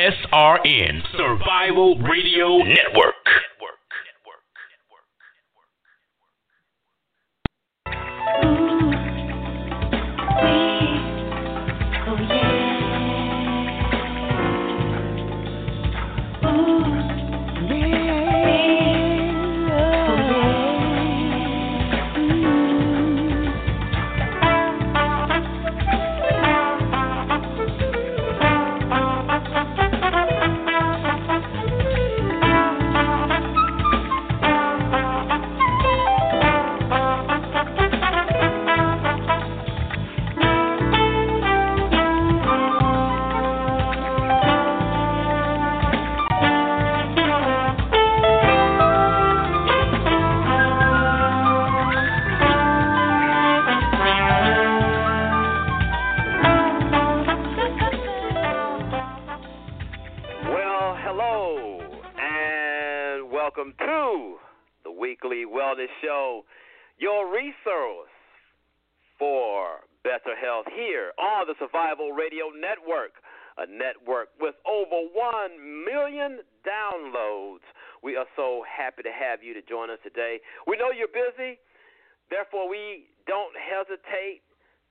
SRN Survival Radio Network. Welcome to the weekly wellness show, your resource for better health here on the Survival Radio Network, a network with over 1 million downloads. We are so happy to have you to join us today. We know you're busy, therefore, we don't hesitate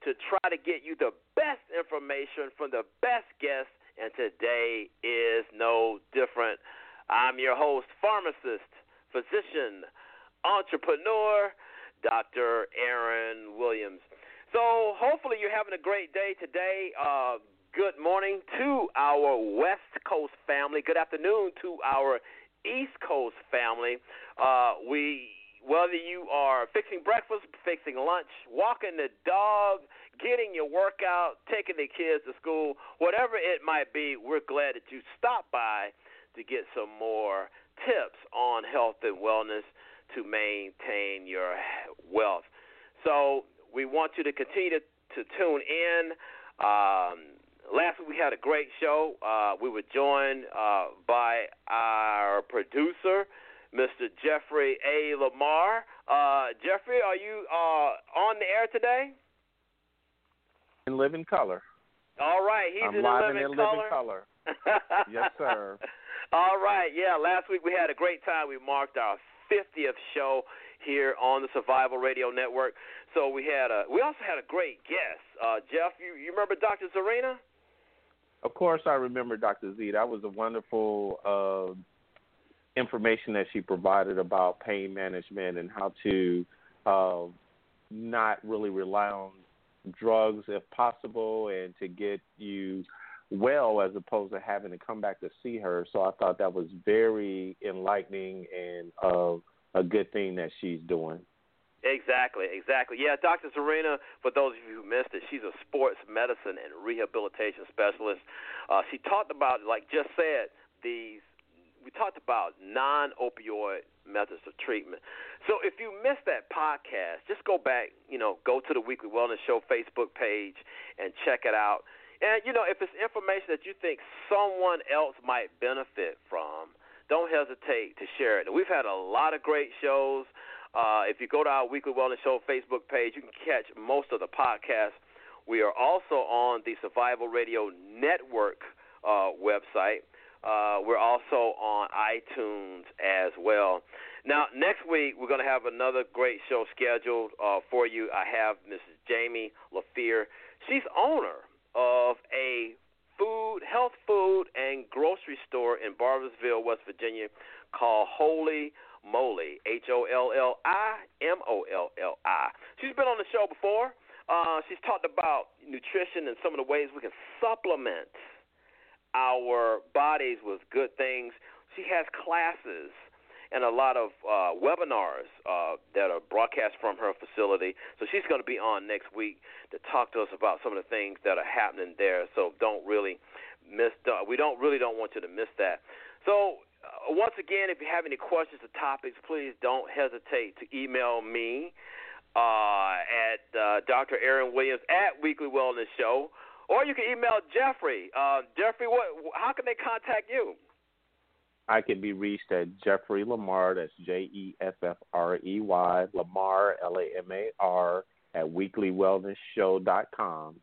to try to get you the best information from the best guests, and today is no different. I'm your host, pharmacist, physician, entrepreneur, Dr. Aaron Williams. So, hopefully, you're having a great day today. Uh, good morning to our West Coast family. Good afternoon to our East Coast family. Uh, we whether you are fixing breakfast, fixing lunch, walking the dog, getting your workout, taking the kids to school, whatever it might be, we're glad that you stopped by to get some more tips on health and wellness to maintain your wealth. So we want you to continue to, to tune in. Um, last week we had a great show. Uh, we were joined uh, by our producer. Mr. Jeffrey A. Lamar. Uh, Jeffrey, are you uh, on the air today? In living color. All right, he's I'm in live living in color. living color. yes, sir. All right, yeah. Last week we had a great time. We marked our 50th show here on the Survival Radio Network. So we had a. We also had a great guest, uh, Jeff. You you remember Dr. Zarina? Of course, I remember Dr. Z. That was a wonderful uh, information that she provided about pain management and how to uh, not really rely on drugs if possible and to get you well as opposed to having to come back to see her. So I thought that was very enlightening and uh, a good thing that she's doing. Exactly, exactly. Yeah, Dr. Serena, for those of you who missed it, she's a sports medicine and rehabilitation specialist. Uh, she talked about, like just said, these. We talked about non-opioid methods of treatment. So if you missed that podcast, just go back. You know, go to the Weekly Wellness Show Facebook page and check it out. And you know, if it's information that you think someone else might benefit from, don't hesitate to share it. We've had a lot of great shows. Uh, if you go to our Weekly Wellness Show Facebook page, you can catch most of the podcasts. We are also on the Survival Radio Network uh, website. Uh, we're also on iTunes as well. Now, next week, we're going to have another great show scheduled uh, for you. I have Mrs. Jamie LaFear. She's owner of a food, health food, and grocery store in Barboursville, West Virginia called Holli Molli, H O L L I M O L L I. She's been on the show before. Uh, she's talked about nutrition and some of the ways we can supplement our bodies with good things. She has classes and a lot of uh, webinars uh, that are broadcast from her facility. So she's going to be on next week to talk to us about some of the things that are happening there. So don't really miss. Uh, we don't really don't want you to miss that. So uh, once again, if you have any questions or topics, please don't hesitate to email me uh, at uh, Dr. Aaron Williams at Weekly Wellness Show, or you can email Jeffrey. Uh, Jeffrey, what? How can they contact you? I can be reached at Jeffrey Lamar, that's J E F F R E Y, Lamar, L A M A R, at weeklywellnessshow.com.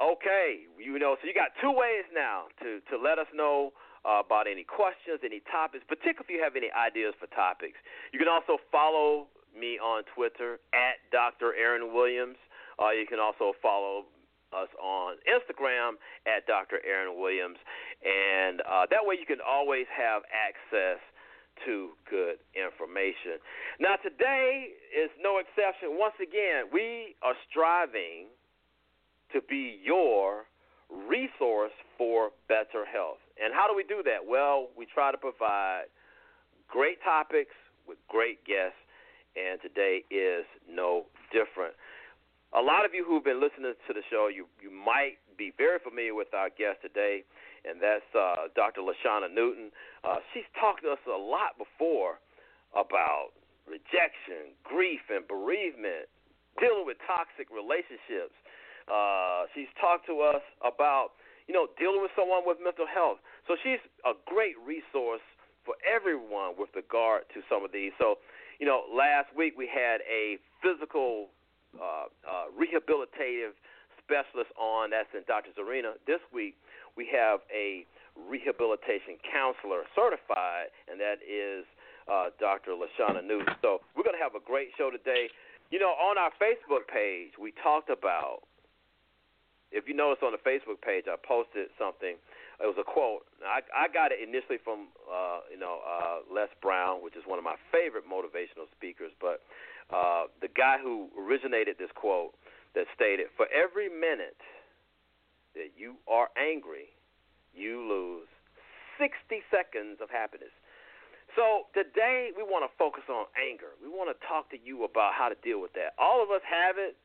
Okay, you know, so you got two ways now to to let us know uh, about any questions, any topics, particularly if you have any ideas for topics. You can also follow me on Twitter at Dr. Aaron Williams. Uh, you can also follow us on Instagram at Dr. Aaron Williams, and uh, that way you can always have access to good information. Now, today is no exception. Once again, we are striving to be your resource for better health. And how do we do that? Well, we try to provide great topics with great guests, and today is no different. A lot of you who've been listening to the show, you you might be very familiar with our guest today, and that's uh, Dr. LaShanna Newton. Uh, she's talked to us a lot before about rejection, grief, and bereavement, dealing with toxic relationships. Uh, she's talked to us about you know dealing with someone with mental health. So she's a great resource for everyone with regard to some of these. So you know, last week we had a physical uh, uh, rehabilitative specialist on. That's in Dr. Zarina. This week we have a rehabilitation counselor certified, and that is uh, Dr. LaShanna Newton. So we're going to have a great show today. You know, on our Facebook page, we talked about. If you notice on the Facebook page, I posted something. It was a quote. I, I got it initially from, uh, you know, uh, Les Brown, which is one of my favorite motivational speakers. But uh, the guy who originated this quote that stated, "For every minute that you are angry, you lose 60 seconds of happiness." So today we want to focus on anger. We want to talk to you about how to deal with that. All of us have it,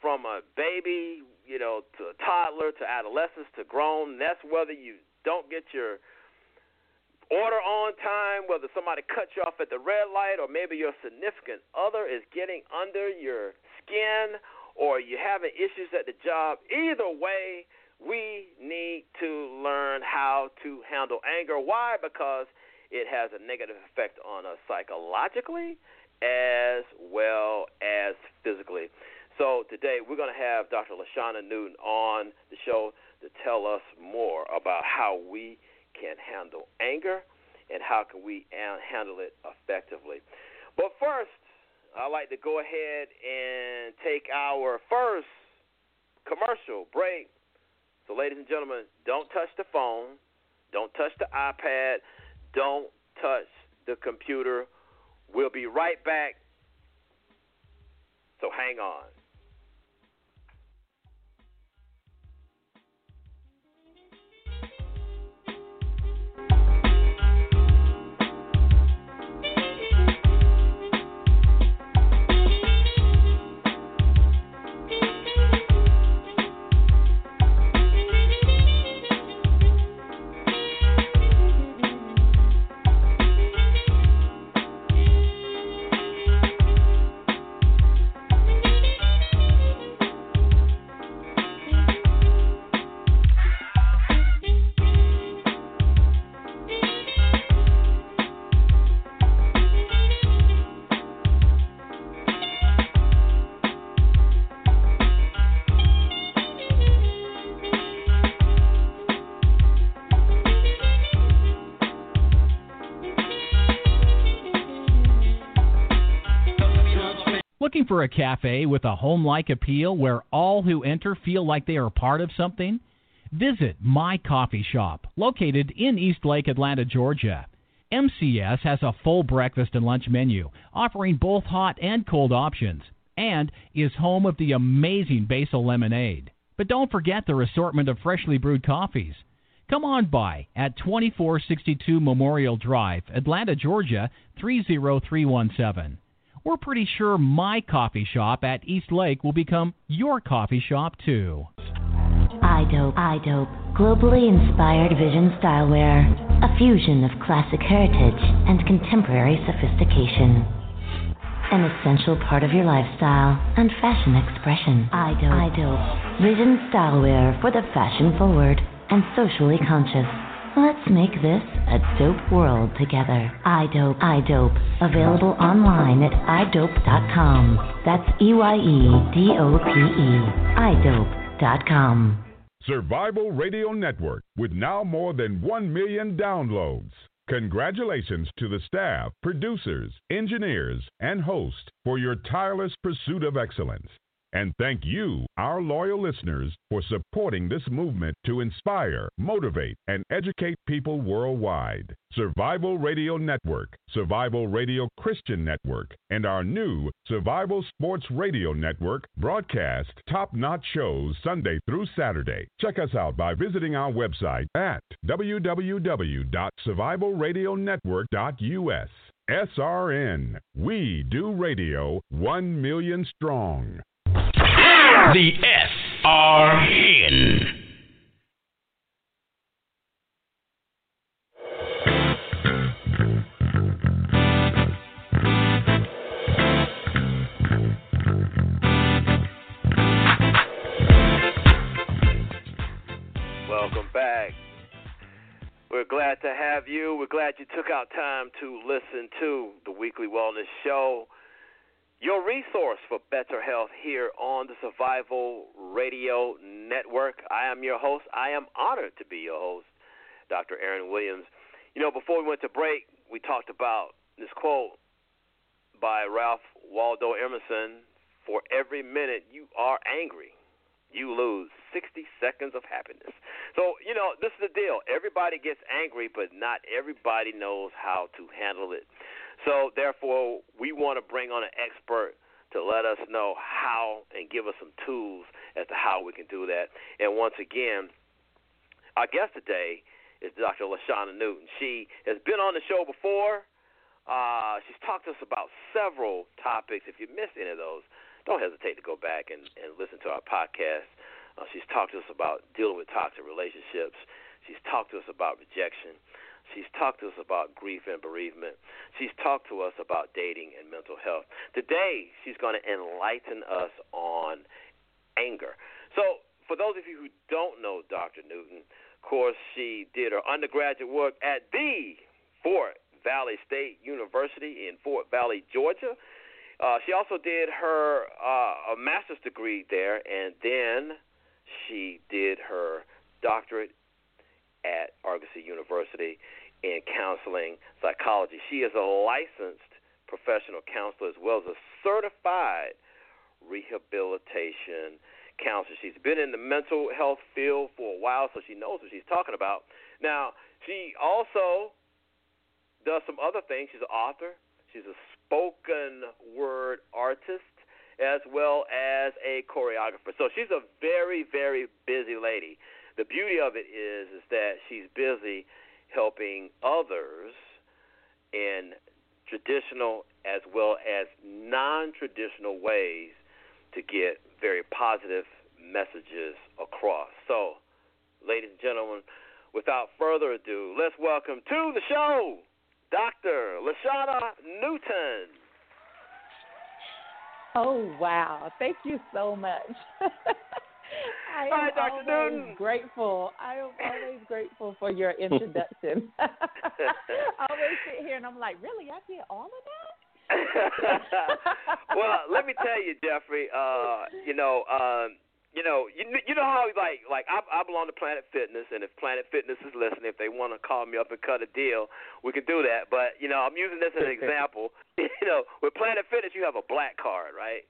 from a baby, you know, to a toddler, to adolescence, to grown. That's whether you don't get your order on time, whether somebody cut you off at the red light, or maybe your significant other is getting under your skin, or you're having issues at the job. Either way, we need to learn how to handle anger. Why? Because it has a negative effect on us psychologically as well as physically. So today we're going to have Dr. LaShanna Newton on the show to tell us more about how we can handle anger and how can we handle it effectively. But first, I'd like to go ahead and take our first commercial break. So, ladies and gentlemen, don't touch the phone, don't touch the iPad, don't touch the computer. We'll be right back. So, hang on. For a cafe with a home like appeal where all who enter feel like they are part of something? Visit My Coffee Shop, located in East Lake, Atlanta, Georgia. MCS has a full breakfast and lunch menu, offering both hot and cold options, and is home of the amazing basil lemonade. But don't forget their assortment of freshly brewed coffees. Come on by at 2462 Memorial Drive, Atlanta, Georgia 30317. We're pretty sure my coffee shop at East Lake will become your coffee shop too. iDope, iDope, globally inspired vision stylewear, a fusion of classic heritage and contemporary sophistication. An essential part of your lifestyle and fashion expression. iDope, iDope, vision stylewear for the fashion forward and socially conscious. Let's make this a dope world together. iDope, iDope. Available online at iDope.com. That's E Y E D O P E. iDope.com. Survival Radio Network, with now more than 1 million downloads. Congratulations to the staff, producers, engineers, and host for your tireless pursuit of excellence. And thank you, our loyal listeners, for supporting this movement to inspire, motivate, and educate people worldwide. Survival Radio Network, Survival Radio Christian Network, and our new Survival Sports Radio Network broadcast top notch shows Sunday through Saturday. Check us out by visiting our website at www.survivalradionetwork.us. SRN, we do radio 1 million strong. The SRN. Welcome back. We're glad to have you. We're glad you took out time to listen to the Weekly Wellness Show, your resource for better health here on the Survival Radio Network. I am your host. I am honored to be your host, Dr. Aaron Williams. You know, before we went to break, we talked about this quote by Ralph Waldo Emerson For every minute you are angry, you lose 60 seconds of happiness. So, you know, this is the deal. Everybody gets angry, but not everybody knows how to handle it. So, therefore, we want to bring on an expert to let us know how and give us some tools as to how we can do that. And once again, our guest today is Dr. LaShanna Newton. She has been on the show before. Uh, she's talked to us about several topics. If you missed any of those, don't hesitate to go back and, and listen to our podcast. Uh, she's talked to us about dealing with toxic relationships. She's talked to us about rejection. She's talked to us about grief and bereavement. She's talked to us about dating and mental health. Today, she's going to enlighten us on anger. So, for those of you who don't know Dr. Newton, of course, she did her undergraduate work at the Fort Valley State University in Fort Valley, Georgia. Uh, she also did her uh, a master's degree there, and then she did her doctorate at Argosy University in counseling psychology. She is a licensed professional counselor as well as a certified rehabilitation counselor. She's been in the mental health field for a while, so she knows what she's talking about. Now, she also does some other things. She's an author. She's a spoken word artist as well as a choreographer. So she's a very, very busy lady. The beauty of it is is that she's busy helping others in traditional as well as non-traditional ways to get very positive messages across. So, ladies and gentlemen, without further ado, let's welcome to the show Dr. LaShanna Newton. Oh wow! Thank you so much. I am Hi, Dr. always Newton. grateful. I am always grateful for your introduction. I always sit here and I'm like, really? I did all of that? well, let me tell you, Jeffrey. Uh, you know, um, you know, you you know how like like I, I belong to Planet Fitness, and if Planet Fitness is listening, if they want to call me up and cut a deal, we can do that. But you know, I'm using this as an example. you know, with Planet Fitness, you have a black card, right?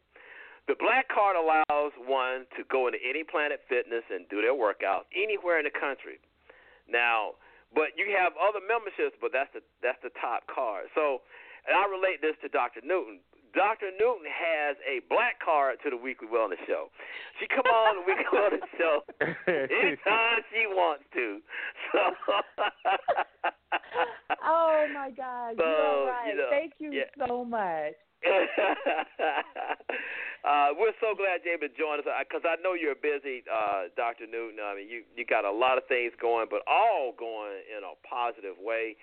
The black card allows one to go into any Planet Fitness and do their workout anywhere in the country. Now, but you have other memberships, but that's the that's the top card. So, and I relate this to Dr. Newton. Dr. Newton has a black card to the Weekly Wellness Show. She come on the Weekly Wellness Show anytime she wants to. So, oh my God! So, You're right. you know, Thank you yeah. so much. uh, we're so glad you're able to join us because I know you're busy, uh, Dr. Newton. I mean, you you got a lot of things going, but all going in a positive way.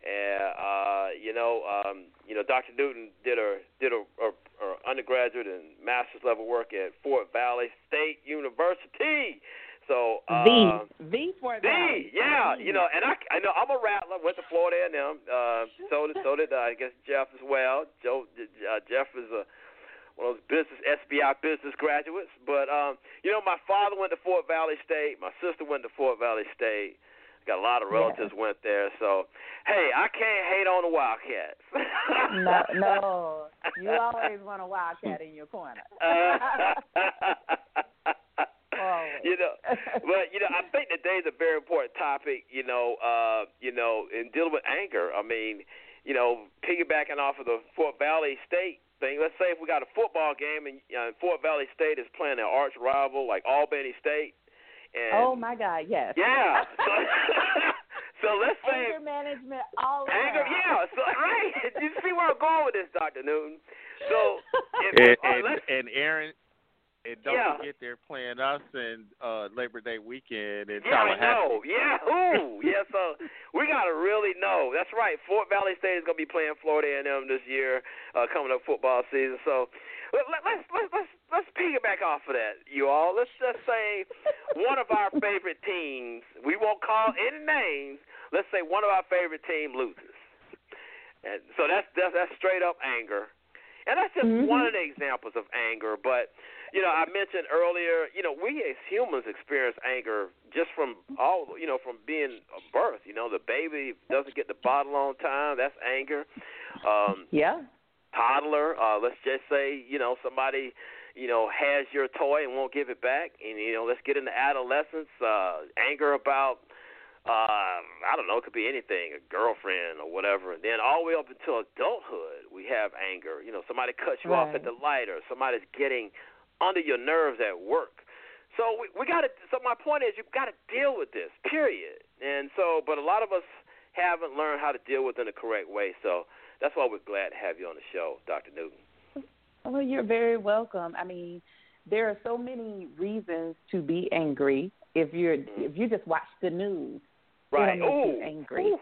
And uh, you know, um, you know, Dr. Newton did her did her, her, her undergraduate and master's level work at Fort Valley State University. So uh, the the for the yeah, you know, and I I know I'm a rattler. Went to Florida A&M. Uh, so did so did uh, I guess Jeff as well. Joe uh, Jeff is a one of those business SBI business graduates. But um, you know, my father went to Fort Valley State. My sister went to Fort Valley State. Got a lot of relatives yeah. went there. So, hey, I can't hate on the Wildcats. no, no, you always want a Wildcat in your corner. you know, but you know, I think today's a very important topic. You know, uh, you know, in dealing with anger. I mean, you know, piggybacking off of the Fort Valley State thing. Let's say if we got a football game and uh, Fort Valley State is playing an arch rival like Albany State. And, oh my God! Yes. Yeah. So, so let's say anger management all anger. Around. Yeah. So right. you see where I'm going with this, Doctor Newton. So if, and, uh, and, and Aaron, and don't yeah. forget they're playing us in uh Labor Day weekend in yeah, Tallahassee. I know. Yeah, ooh, yeah. So we gotta really know. That's right. Fort Valley State is gonna be playing Florida A&M this year, uh, coming up football season. So let, let, let's let's let's let's piggyback off of that, you all. Let's just say one of our favorite teams. We won't call any names. Let's say one of our favorite team loses, and so that's that's, that's straight up anger. And that's just mm-hmm. one of the examples of anger. But, you know, I mentioned earlier, you know, we as humans experience anger just from all, you know, from being a birth. You know, the baby doesn't get the bottle on time. That's anger. Um, yeah. Toddler, uh, let's just say, you know, somebody, you know, has your toy and won't give it back. And, you know, let's get into adolescence, uh, anger about uh, I don't know, it could be anything, a girlfriend or whatever. And then all the way up until adulthood, we have anger. You know, somebody cuts you right. off at the light, or somebody's getting under your nerves at work. So we we got to. So my point is, you've got to deal with this. Period. And so, but a lot of us haven't learned how to deal with it in the correct way. So that's why we're glad to have you on the show, Dr. Newton. Well, you're very welcome. I mean, there are so many reasons to be angry. If you're mm-hmm. if you just watch the news, Right. It'll make Ooh. you angry. Ooh.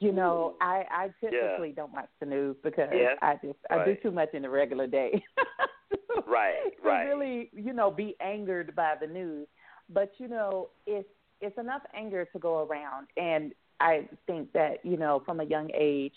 You know, I I typically Yeah. don't watch the news because Yeah. I just I do too much in the regular day. Right, Right. to right. really, you know, be angered by the news. But you know, it's it's enough anger to go around, and I think that you know, from a young age,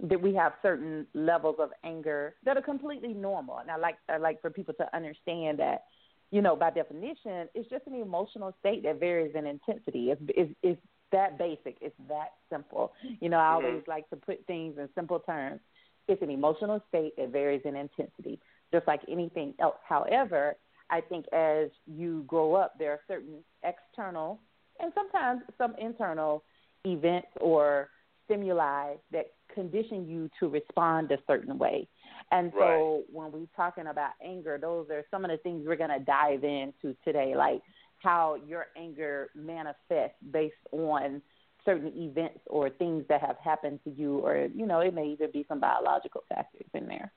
that we have certain levels of anger that are completely normal. And I like I like for people to understand that, you know, by definition, it's just an emotional state that varies in intensity. It's it's, it's that basic. It's that simple. You know, I Mhm. always like to put things in simple terms. It's an emotional state that varies in intensity, just like anything else. However, I think as you grow up, there are certain external and sometimes some internal events or stimuli that condition you to respond a certain way. And so when we're talking about anger, those are some of the things we're going to dive into today, like how your anger manifests based on certain events or things that have happened to you, or, you know, it may even be some biological factors in there.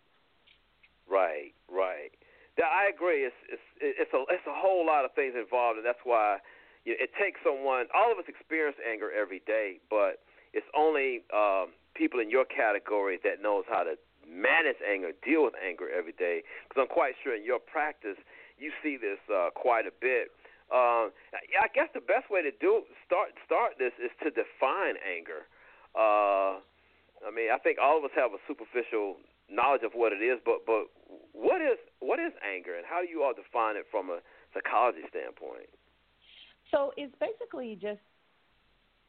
Right, right. I agree. It's it's it's a it's a whole lot of things involved, and that's why you know, it takes someone. All of us experience anger every day, but it's only um, people in your category that knows how to manage anger, deal with anger every day. Because I'm quite sure in your practice, you see this uh, quite a bit. Um, I guess the best way to do start start this is to define anger. Uh, I mean, I think all of us have a superficial knowledge of what it is, but but what is what is anger, and how do you all define it from a psychology standpoint? So it's basically just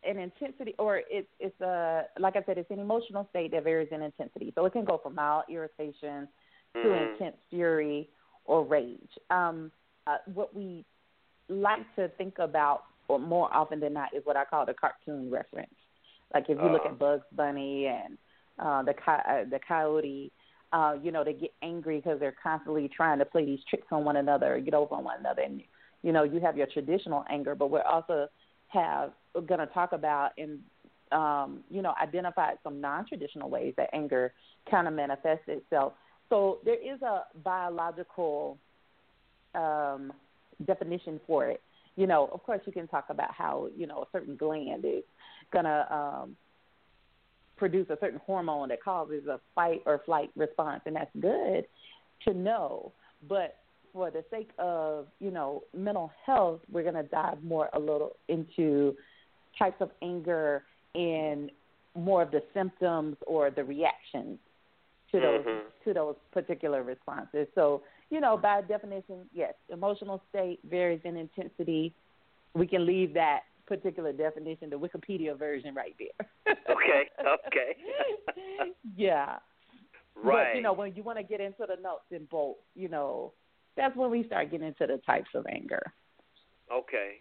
an intensity, or it's it's a like I said, it's an emotional state that varies in intensity. So it can go from mild irritation to Mhm. intense fury or rage. Um, uh, what we like to think about, or more often than not, is what I call the cartoon reference. Like if you look Uh. at Bugs Bunny and uh, the co- uh, the coyote, uh, you know, they get angry because they're constantly trying to play these tricks on one another or get over on one another. And you know, you have your traditional anger, but we're also have going to talk about and um, you know identify some non-traditional ways that anger kind of manifests itself. So there is a biological um, definition for it. You know, of course, you can talk about how you know a certain gland is going to um, produce a certain hormone that causes a fight or flight response, and that's good to know. But for the sake of you know mental health, we're going to dive more a little into types of anger and more of the symptoms or the reactions to those Mhm. to those particular responses. So, you know, by definition, yes, emotional state varies in intensity. We can leave that particular definition, the Wikipedia version right there. Okay, okay. yeah. right. But you know, when you want to get into the nuts and bolts, you know, that's when we start getting into the types of anger. Okay.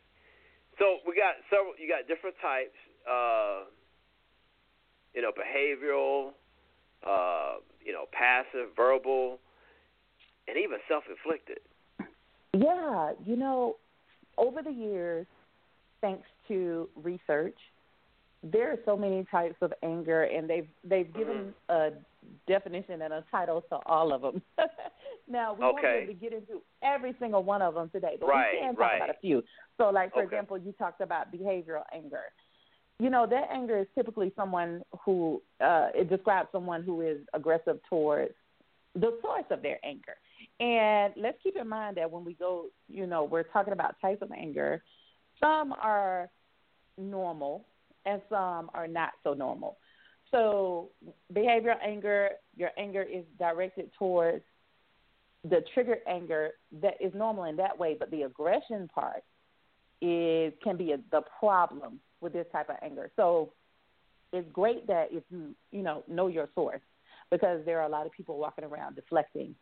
So we got several. You got different types. Uh, you know, behavioral. Uh, you know, passive, verbal, and even self-inflicted. Yeah, you know, over the years, thanks to research, there are so many types of anger, and they've they've given a definition and a title to all of them. now we won't be Okay. able to get into every single one of them today, but Right, we can talk right. about a few. So, like for Okay. example, you talked about behavioral anger. You know, that anger is typically someone who uh, it describes someone who is aggressive towards the source of their anger. And let's keep in mind that when we go, you know, we're talking about types of anger, some are normal and some are not so normal. So, behavioral anger, your anger is directed towards the triggered anger that is normal in that way, but the aggression part is can be a, the problem with this type of anger. So, it's great that if you you know know your source because there are a lot of people walking around deflecting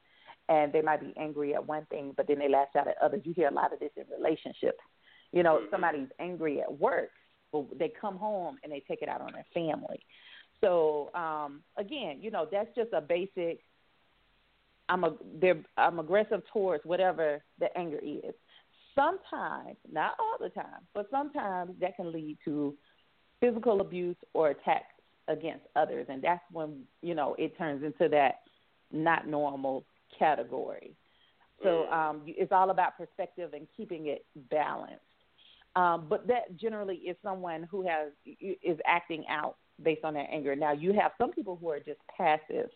and they might be angry at one thing but then they lash out at others. You hear a lot of this in relationships. You know somebody's angry at work but they come home and they take it out on their family. So um again you know that's just a basic i'm a they're i'm aggressive towards whatever the anger is. Sometimes not all the time but sometimes that can lead to physical abuse or attacks against others. And that's when you know it turns into that not normal category. So um it's all about perspective and keeping it balanced. Um but that generally is someone who has is acting out based on their anger. Now you have some people who are just passive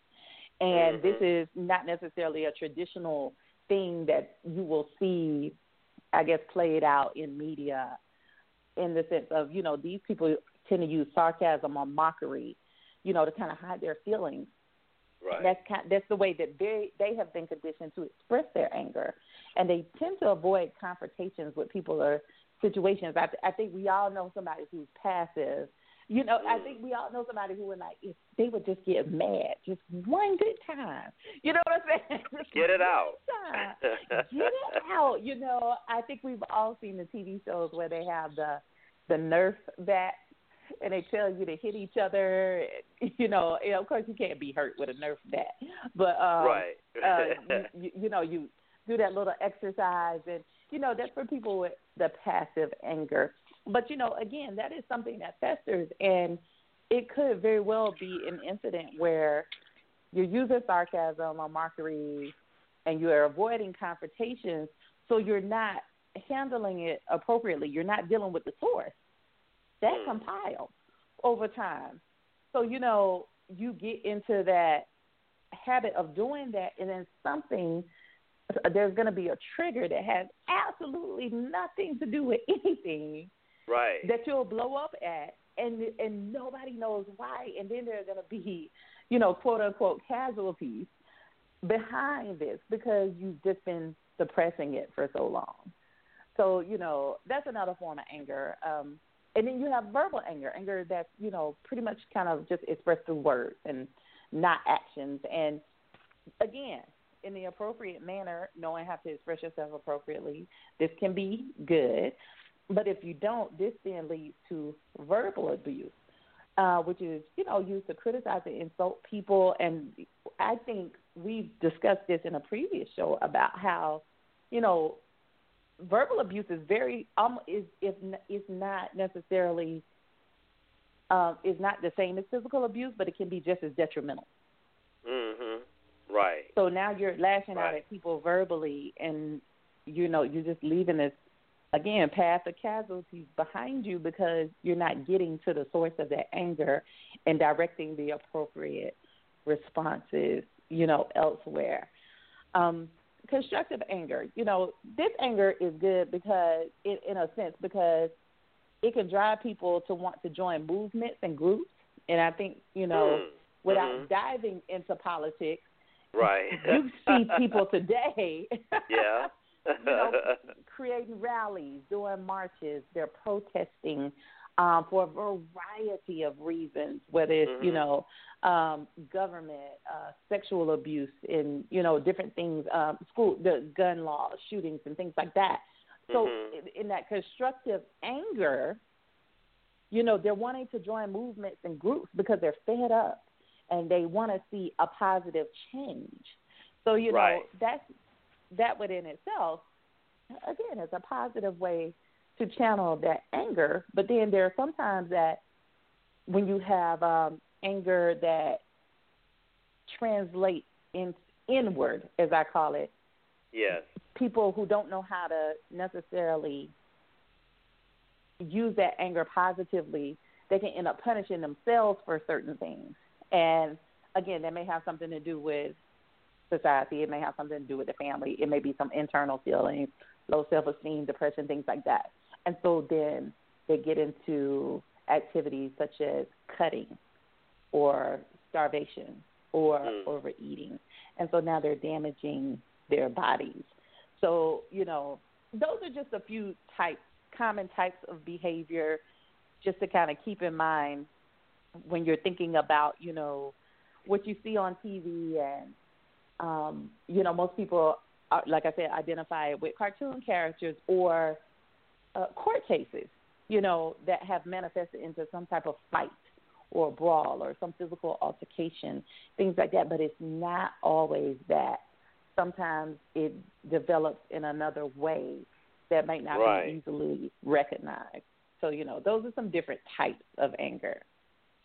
and this is not necessarily a traditional thing that you will see i guess played out in media in the sense of you know these people tend to use sarcasm or mockery, you know, to kind of hide their feelings. Right. That's kind that's the way that they they have been conditioned to express their anger, and they tend to avoid confrontations with people or situations. I I think we all know somebody who's passive. You know, I mm. think we all know somebody who would like if they would just get mad, just one good time. You know what I'm saying? Just Get it out. Get it out. You know, I think we've all seen the TV shows where they have the the Nerf bat and they tell you to hit each other. You know, and of course you can't be hurt with a Nerf bat, but um, right. uh, you, you, you know, you do that little exercise, and you know that's for people with the passive anger. But you know, again, that is something that festers, and it could very well be an incident where you're using sarcasm or mockery, and you are avoiding confrontations, so you're not handling it appropriately. You're not dealing with the source. That Mm. compiles over time. So you know, you get into that habit of doing that, and then something there's going to be a trigger that has absolutely nothing to do with anything right. that you'll blow up at, and and nobody knows why. And then there are going to be, you know, quote unquote casualties behind this because you've just been suppressing it for so long. So you know that's another form of anger. Um, and then you have verbal anger, anger that's you know pretty much kind of just expressed through words and not actions. And again, in the appropriate manner, knowing how to express yourself appropriately, this can be good. But if you don't, this then leads to verbal abuse, uh, which is you know used to criticize and insult people. And I think we've discussed this in a previous show about how you know verbal abuse is very um is is is not necessarily um is not the same as physical abuse, but it can be just as detrimental. Mhm. Right. So now you're lashing out at people verbally, and you know you're just leaving this again path of casualties behind you because you're not getting to the source of that anger and directing the appropriate responses, you know, elsewhere. Um, constructive anger, you know, this anger is good because, it, in a sense, because it can drive people to want to join movements and groups, and I think you know Mm. without Mhm. diving into politics, Right. you see people today. yeah. you know, creating rallies, doing marches. They're protesting um, for a variety of reasons, whether it's you Mhm. know um, government, uh, sexual abuse, and you know different things, um, school, the gun laws, shootings, and things like that. So Mhm. in, in that constructive anger, you know, they're wanting to join movements and groups because they're fed up and they want to see a positive change. So you know Right. that's that within itself, again, is a positive way to channel that anger. But then there are sometimes that when you have um, anger that translates in inward, as I call it, yes. people who don't know how to necessarily use that anger positively, they can end up punishing themselves for certain things. And again, that may have something to do with society. It may have something to do with the family. It may be some internal feelings, low self esteem, depression, things like that. And so then they get into activities such as cutting or starvation or Mm. overeating. And so now they're damaging their bodies. So, you know, those are just a few types, common types of behavior just to kind of keep in mind when you're thinking about, you know, what you see on TV and um, you know, most people are, like I said, identify it with cartoon characters or uh, court cases, you know, that have manifested into some type of fight or brawl or some physical altercation, things like that. But it's not always that. Sometimes it develops in another way that might not Right. be easily recognized. So, you know, those are some different types of anger.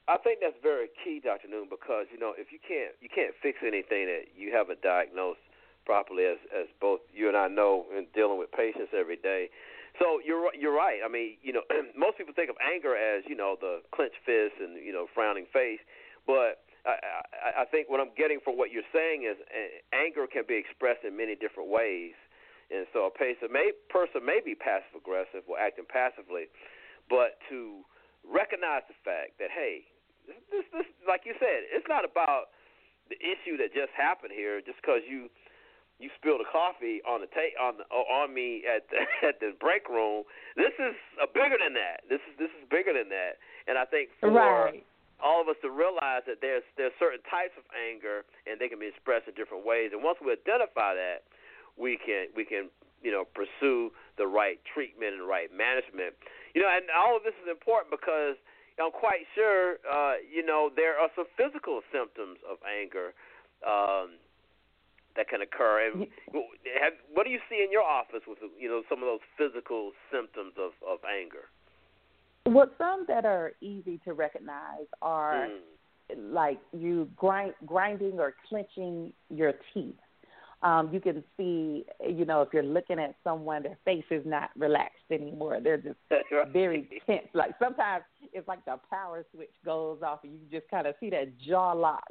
I think that's very key, Dr. Noon, because you know if you can't you can't fix anything that you haven't diagnosed properly, as as both you and I know in dealing with patients every day. So you're you're right. I mean, you know, most people think of anger as you know the clenched fist and you know frowning face, but I, I, I think what I'm getting from what you're saying is uh, anger can be expressed in many different ways, and so a person may person may be passive aggressive or acting passively, but to recognize the fact that hey, this this like you said, it's not about the issue that just happened here just because you you spilled a coffee on the ta- on the, on me at the, at the break room. This is uh, bigger than that. This is this is bigger than that. And I think for Right. all of us to realize that there's there's certain types of anger and they can be expressed in different ways. And once we identify that, we can we can you know pursue the right treatment and right management. You know, and all of this is important because I'm quite sure uh, you know there are some physical symptoms of anger. Um, that can occur. And have, what do you see in your office with you know some of those physical symptoms of of anger? Well, some that are easy to recognize are Mm. like you grind, grinding or clenching your teeth. Um, you can see, you know, if you're looking at someone, their face is not relaxed anymore. They're just Right. very tense. Like sometimes it's like the power switch goes off, and you just kind of see that jaw lock.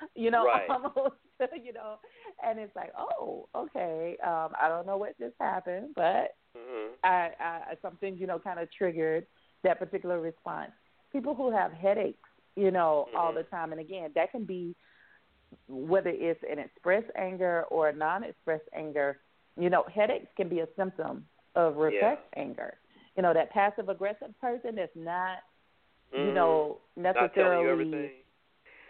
You know, Right. almost. You know, and it's like, oh, okay. Um, I don't know what just happened, but Mhm. I, I something you know kind of triggered that particular response. People who have headaches, you know, all Mhm. the time, and again, that can be whether it's an expressed anger or a non-expressed anger. You know, headaches can be a symptom of repressed anger. You know, that passive aggressive person that's not, you Mhm. know, necessarily you everything.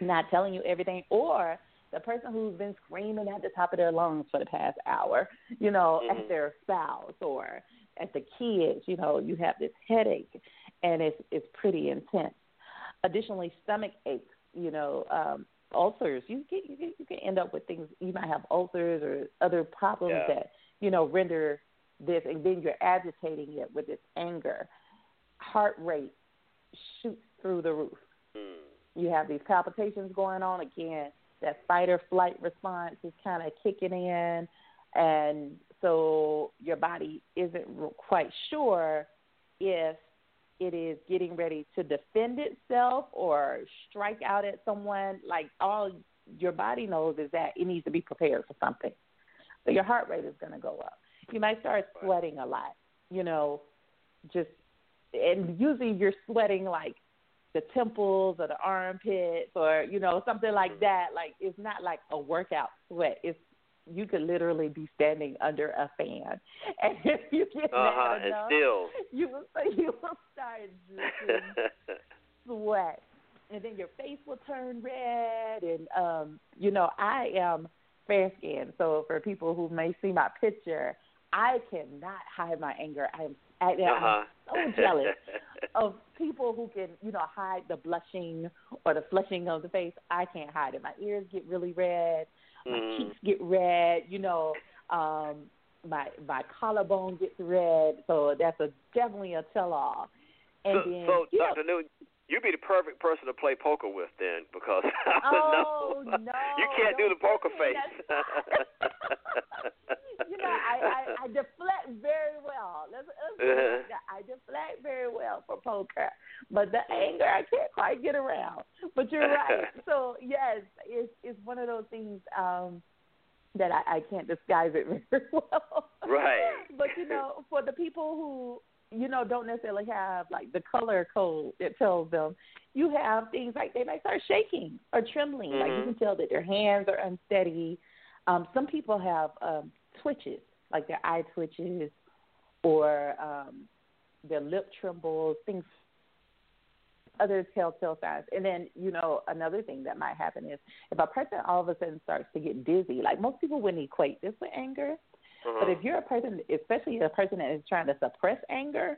Not telling you everything, or the person who's been screaming at the top of their lungs for the past hour, you know, Mhm. at their spouse or at the kids, you know, you have this headache and it's it's pretty intense. Additionally, stomach aches, you know, um, ulcers. You get you, get, you can end up with things. You might have ulcers or other problems Yeah. that you know render this, and then you're agitating it with this anger. Heart rate shoots through the roof Mm. You have these palpitations going on again that fight or flight response is kind of kicking in. And so your body isn't quite sure if it is getting ready to defend itself or strike out at someone. Like all your body knows is that it needs to be prepared for something. So your heart rate is going to go up. You might start sweating a lot you know just and usually you're sweating like the temples or the armpits or you know something like Mm-hmm. that. Like it's not like a workout sweat. It's you could literally be standing under a fan, and if you get Uh huh. mad And enough, still. you will you will start sweat, and then your face will turn red. And um, you know, I am fair skinned, so for people who may see my picture, I cannot hide my anger. I am I, uh-huh. I'm so jealous of people who can, you know, hide the blushing or the flushing of the face. I can't hide it. My ears get really red. My Mm. cheeks get red. You know, um, my my collarbone gets red. So that's a definitely a tell all. And so, then, so you know, Newton, you'd be the perfect person to play poker with then, because Oh, know no, you can't do the poker put me in face. you know, I, I I deflect very well. Let's, let's Uh-huh. I deflect very well for poker, but the anger I can't quite get around. But you're right. So yes, it's it's one of those things um that I, I can't disguise it very well. Right. But you know, for the people who you know don't necessarily have like the color code that tells them, you have things like they might start shaking or trembling. Like you Mhm. can tell that their hands are unsteady. Um, some people have um, twitches, like their eye twitches, or um, their lip trembles, things. Other telltale signs, and then you know another thing that might happen is if a person all of a sudden starts to get dizzy. Like most people wouldn't equate this with anger, Uh-huh. but if you're a person, especially a person that is trying to suppress anger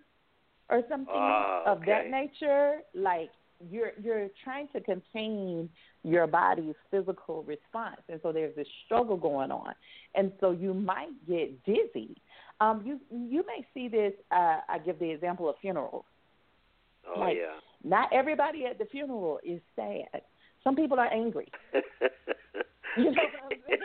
or something Ah, of that nature, like you're you're trying to contain your body's physical response, and so there's this struggle going on, and so you might get dizzy. Um, you you may see this. Uh, I give the example of funerals. oh like- yeah. Not everybody at the funeral is sad. Some people are angry. You know what I'm saying?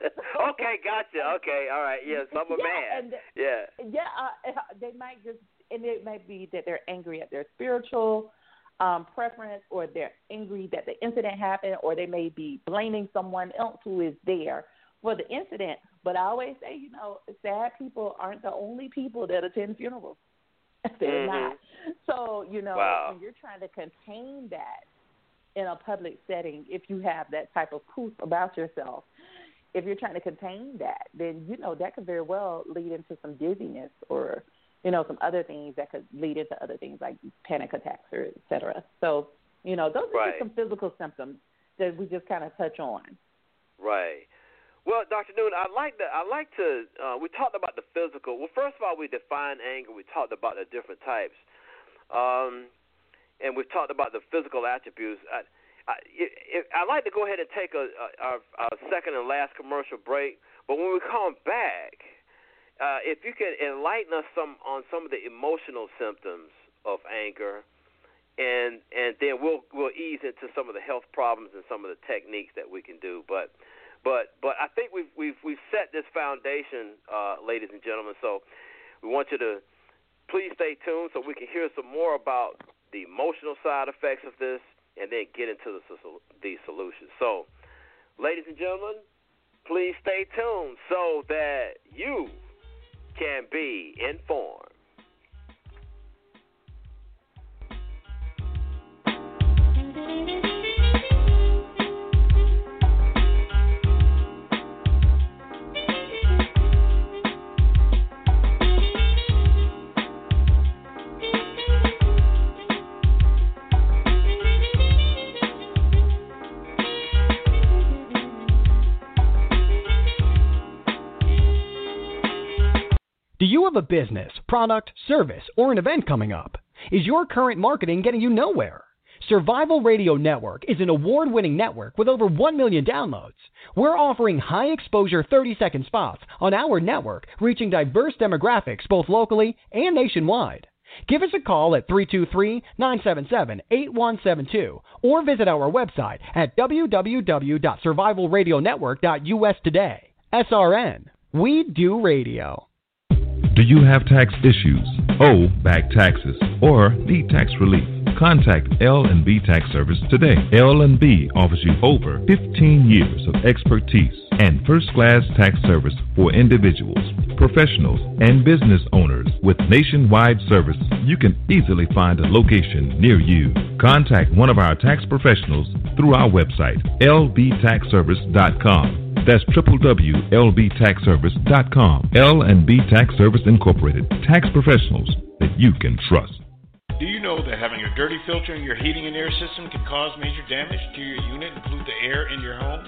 okay, gotcha. Okay, all right. Yeah, some are Yeah, mad. and- yeah. yeah, uh, they might just, and it might be that they're angry at their spiritual um, preference, or they're angry that the incident happened, or they may be blaming someone else who is there for the incident. But I always say, you know, sad people aren't the only people that attend funerals. they're Mhm. not. So you know, Wow. when you're trying to contain that in a public setting, if you have that type of proof about yourself, if you're trying to contain that, then you know that could very well lead into some dizziness or you know some other things that could lead into other things like panic attacks or et cetera. So you know those are Right. just some physical symptoms that we just kind of touch on. Right. Well, Dr. Noon, I like that. I like to. Uh, we talked about the physical. Well, first of all, we defined anger. We talked about the different types, um, and we've talked about the physical attributes. I, I, it, I like to go ahead and take a, a, our, our second and last commercial break. But when we come back, uh, if you can enlighten us some on some of the emotional symptoms of anger, and and then we'll we'll ease into some of the health problems and some of the techniques that we can do. But but but I think we've we've we've set this foundation, uh, ladies and gentlemen. So we want you to please stay tuned so we can hear some more about the emotional side effects of this, and then get into the the solutions. So, ladies and gentlemen, please stay tuned so that you can be informed. Have a business, product, service, or an event coming up? Is your current marketing getting you nowhere? Survival Radio Network is an award winning network with over 1 million downloads. We're offering high exposure 30 second spots on our network, reaching diverse demographics both locally and nationwide. Give us a call at 323 977 8172 or visit our website at www.survivalradionetwork.us today. SRN. We do radio. Do you have tax issues, owe back taxes, or need tax relief? Contact L&B Tax Service today. L&B offers you over 15 years of expertise and first-class tax service for individuals, professionals, and business owners. With nationwide service, you can easily find a location near you. Contact one of our tax professionals through our website, lbtaxservice.com. That's www.lbtaxservice.com. L and B Tax Service Incorporated. Tax professionals that you can trust. Do you know that having a dirty filter in your heating and air system can cause major damage to your unit and pollute the air in your home?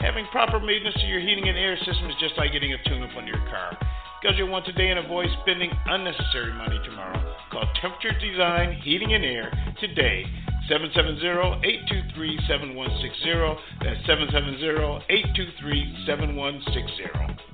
Having proper maintenance to your heating and air system is just like getting a tune-up on your car. Schedule one today and avoid spending unnecessary money tomorrow. Call Temperature Design Heating and Air today. 770-823-7160. That's 770-823-7160.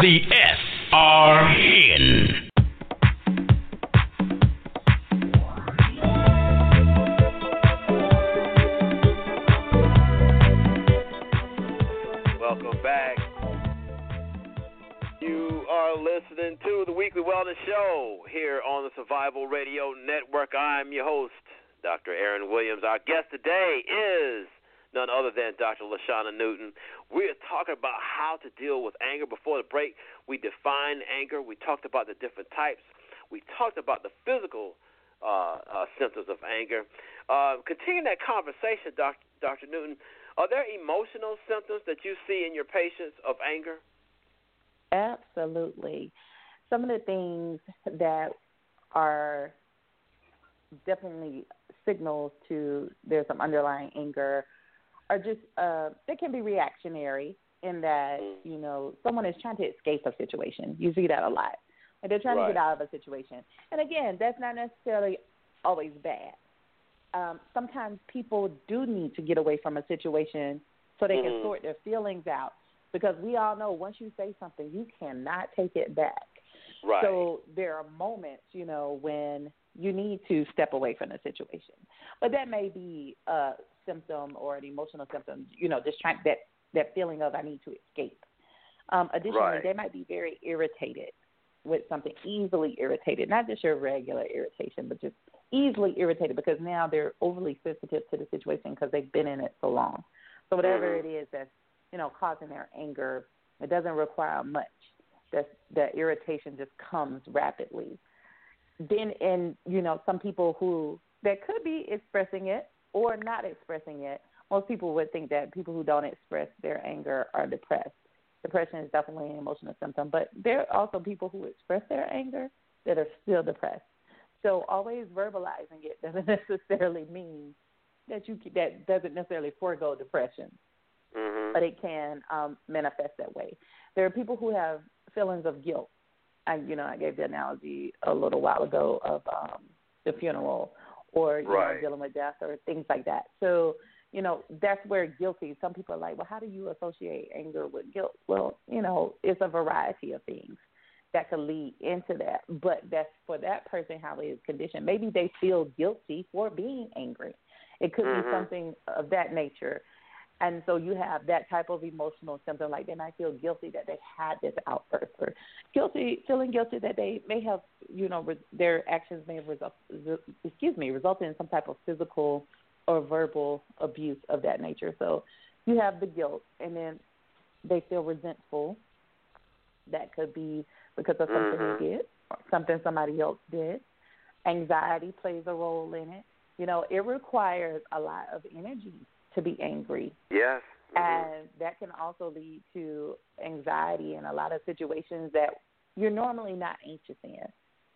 The SRN. Welcome back. You are listening to the Weekly Wellness Show here on the Survival Radio Network. I'm your host, Dr. Aaron Williams. Our guest today is none other than Dr. LaShanna Newton. We're talking about how to deal with anger. Before the break, we defined anger. We talked about the different types. We talked about the physical uh, uh, symptoms of anger. Uh, continuing that conversation, Dr. Dr. Newton, are there emotional symptoms that you see in your patients of anger? Absolutely. Some of the things that are definitely signals to there's some underlying anger are just uh they can be reactionary in that, you know, someone is trying to escape a situation. You see that a lot. And they're trying Right. to get out of a situation. And again, that's not necessarily always bad. Um, sometimes people do need to get away from a situation so they Mhm. can sort their feelings out. Because we all know once you say something, you cannot take it back. Right. So there are moments, you know, when you need to step away from the situation. But that may be a symptom or an emotional symptom, you know, just trying that that feeling of I need to escape. Um, additionally, Right. they might be very irritated with something, easily irritated, not just your regular irritation, but just easily irritated because now they're overly sensitive to the situation because they've been in it so long. So whatever Mhm. it is that's you know causing their anger, it doesn't require much. That that irritation just comes rapidly. Then, and you know, some people who that could be expressing it or not expressing it. Most people would think that people who don't express their anger are depressed. Depression is definitely an emotional symptom, but there are also people who express their anger that are still depressed. So always verbalizing it doesn't necessarily mean that you that doesn't necessarily forego depression, Mhm. but it can um, manifest that way. There are people who have feelings of guilt. I, you know, I gave the analogy a little while ago of um, the funeral or you Right. know dealing with death or things like that. So you know that's where guilty. Some people are like, well, how do you associate anger with guilt? Well, you know, it's a variety of things that could lead into that. But that's for that person how it is conditioned. Maybe they feel guilty for being angry. It could Mhm. be something of that nature. And so you have that type of emotional symptom, like they might feel guilty that they had this outburst, or guilty, feeling guilty that they may have, you know, re- their actions may have result, excuse me, resulted in some type of physical or verbal abuse of that nature. So you have the guilt, and then they feel resentful. That could be because of something Mhm. they did, or something somebody else did. Anxiety plays a role in it. You know, it requires a lot of energy to be angry. Yes. Mhm. And that can also lead to anxiety in a lot of situations that you're normally not anxious in.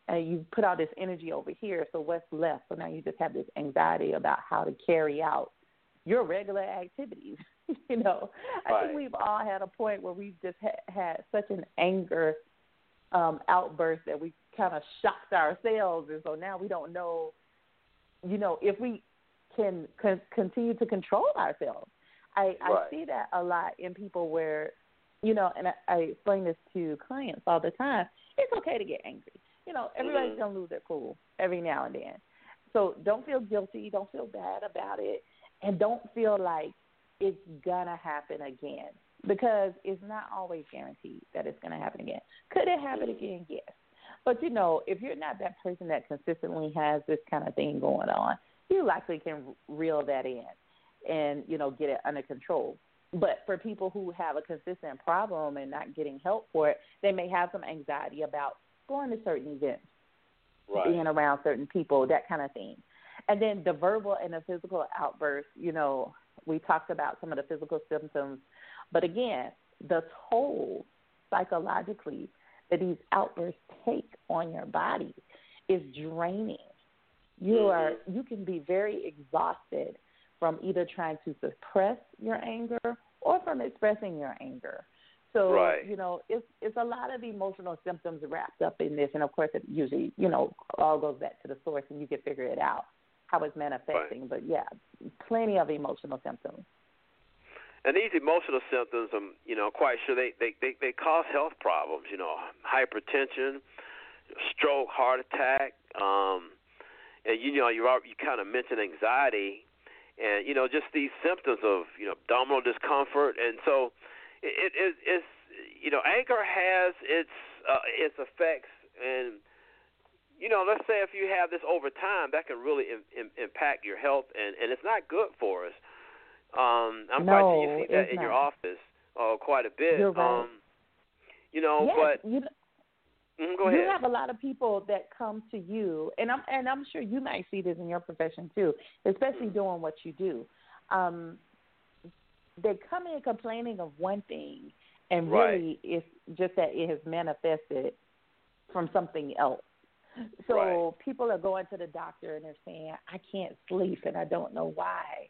And you put all this energy over here, so what's left? So now you just have this anxiety about how to carry out your regular activities. you know, I think we've all had a point where we've just ha- had such an anger um, outburst that we kind of shocked ourselves, and so now we don't know, you know, if we can con- continue to control ourselves. I, I see that a lot in people where, you know, and I, I explain this to clients all the time. It's okay to get angry. You know, everybody's Mhm. gonna lose their cool every now and then. So don't feel guilty. Don't feel bad about it, and don't feel like it's gonna happen again because it's not always guaranteed that it's gonna happen again. Could it happen again? Yes. But you know, if you're not that person that consistently has this kind of thing going on, you likely can reel that in and you know get it under control. But for people who have a consistent problem and not getting help for it, they may have some anxiety about going to certain events, Right. being around certain people, that kind of thing. And then the verbal and the physical outbursts, you know, we talked about some of the physical symptoms, but again, the toll psychologically that these outbursts take on your body is draining. You are you can be very exhausted from either trying to suppress your anger or from expressing your anger. So Right. you know, it's it's a lot of emotional symptoms wrapped up in this, and of course, it usually you know all goes back to the source, and you can figure it out how it's manifesting. But yeah, plenty of emotional symptoms. And these emotional symptoms, I'm you know quite sure they they they, they cause health problems. You know, hypertension, stroke, heart attack. Um, and you know you you kind of mentioned anxiety, and you know just these symptoms of you know abdominal discomfort, and so it, it it's you know anger has its uh, its effects and you know, let's say if you have this over time, that can really Im- Im- impact your health, and and it's not good for us. Um, I'm quite sure you see that in your office uh, quite a bit. You're right. Um, you know, yes, but you mm, you have a lot of people that come to you, and I'm and I'm sure you might see this in your profession too, especially doing what you do. Um, they come in complaining of one thing, and Right. really it's just that it has manifested from something else. So Right. people are going to the doctor and they're saying, "I can't sleep and I don't know why,"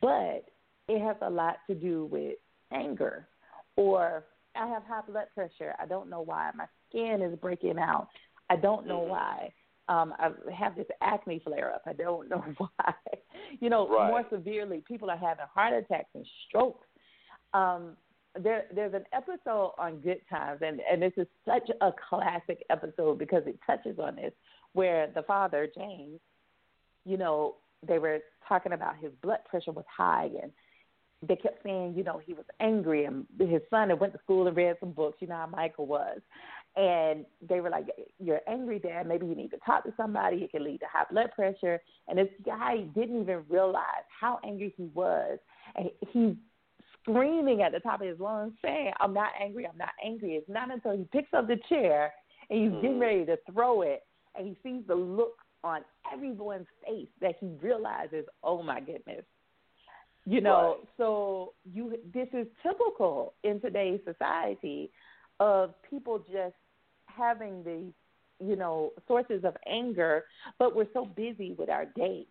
but it has a lot to do with anger or I have high blood pressure. I don't know why. My skin is breaking out. I don't know Mhm. why. Um, I have this acne flare up. I don't know why. You know, Right. more severely, people are having heart attacks and strokes. Um, there, there's an episode on Good Times, and, and this is such a classic episode because it touches on this, where the father, James, you know, they were talking about his blood pressure was high and they kept saying, you know, he was angry and his son had went to school and read some books, you know how Michael was. And they were like, You're angry, Dad, maybe you need to talk to somebody, it can lead to high blood pressure and this guy didn't even realize how angry he was. And he's screaming at the top of his lungs, saying, I'm not angry, I'm not angry. It's not until he picks up the chair and he's getting Mhm. ready to throw it and he sees the look on everyone's face that he realizes, oh my goodness. You know, Right. so you this is typical in today's society of people just having these, you know, sources of anger, but we're so busy with our day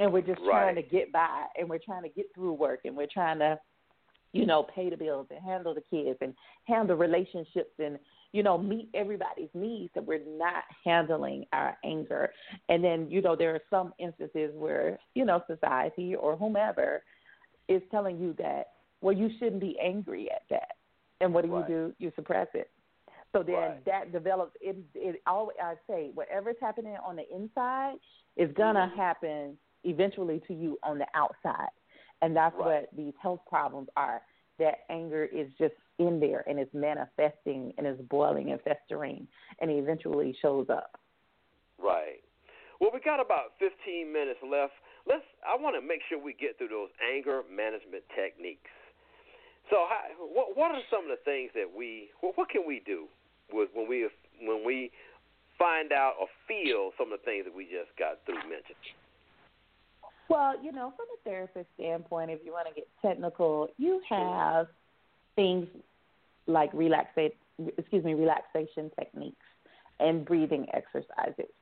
and we're just trying to get by and we're trying to get through work and we're trying to you know pay the bills and handle the kids and handle relationships and you know meet everybody's needs that we're not handling our anger. And then you know there are some instances where you know society or whomever is telling you that well you shouldn't be angry at that and what do Right. you do you suppress it so then Right. that develops it it always i say whatever's happening on the inside is gonna Mhm. happen eventually to you on the outside and that's Right. what these health problems are that anger is just in there and it's manifesting and it's boiling and festering and eventually shows up Right. Well, we got about 15 minutes left. Let's. I want to make sure we get through those anger management techniques. So, how, what what are some of the things that we? What, what can we do with when we when we find out or feel some of the things that we just got through mentioning? Well, you know, from a therapist standpoint, if you want to get technical, you have things like relaxation, excuse me, relaxation techniques and breathing exercises.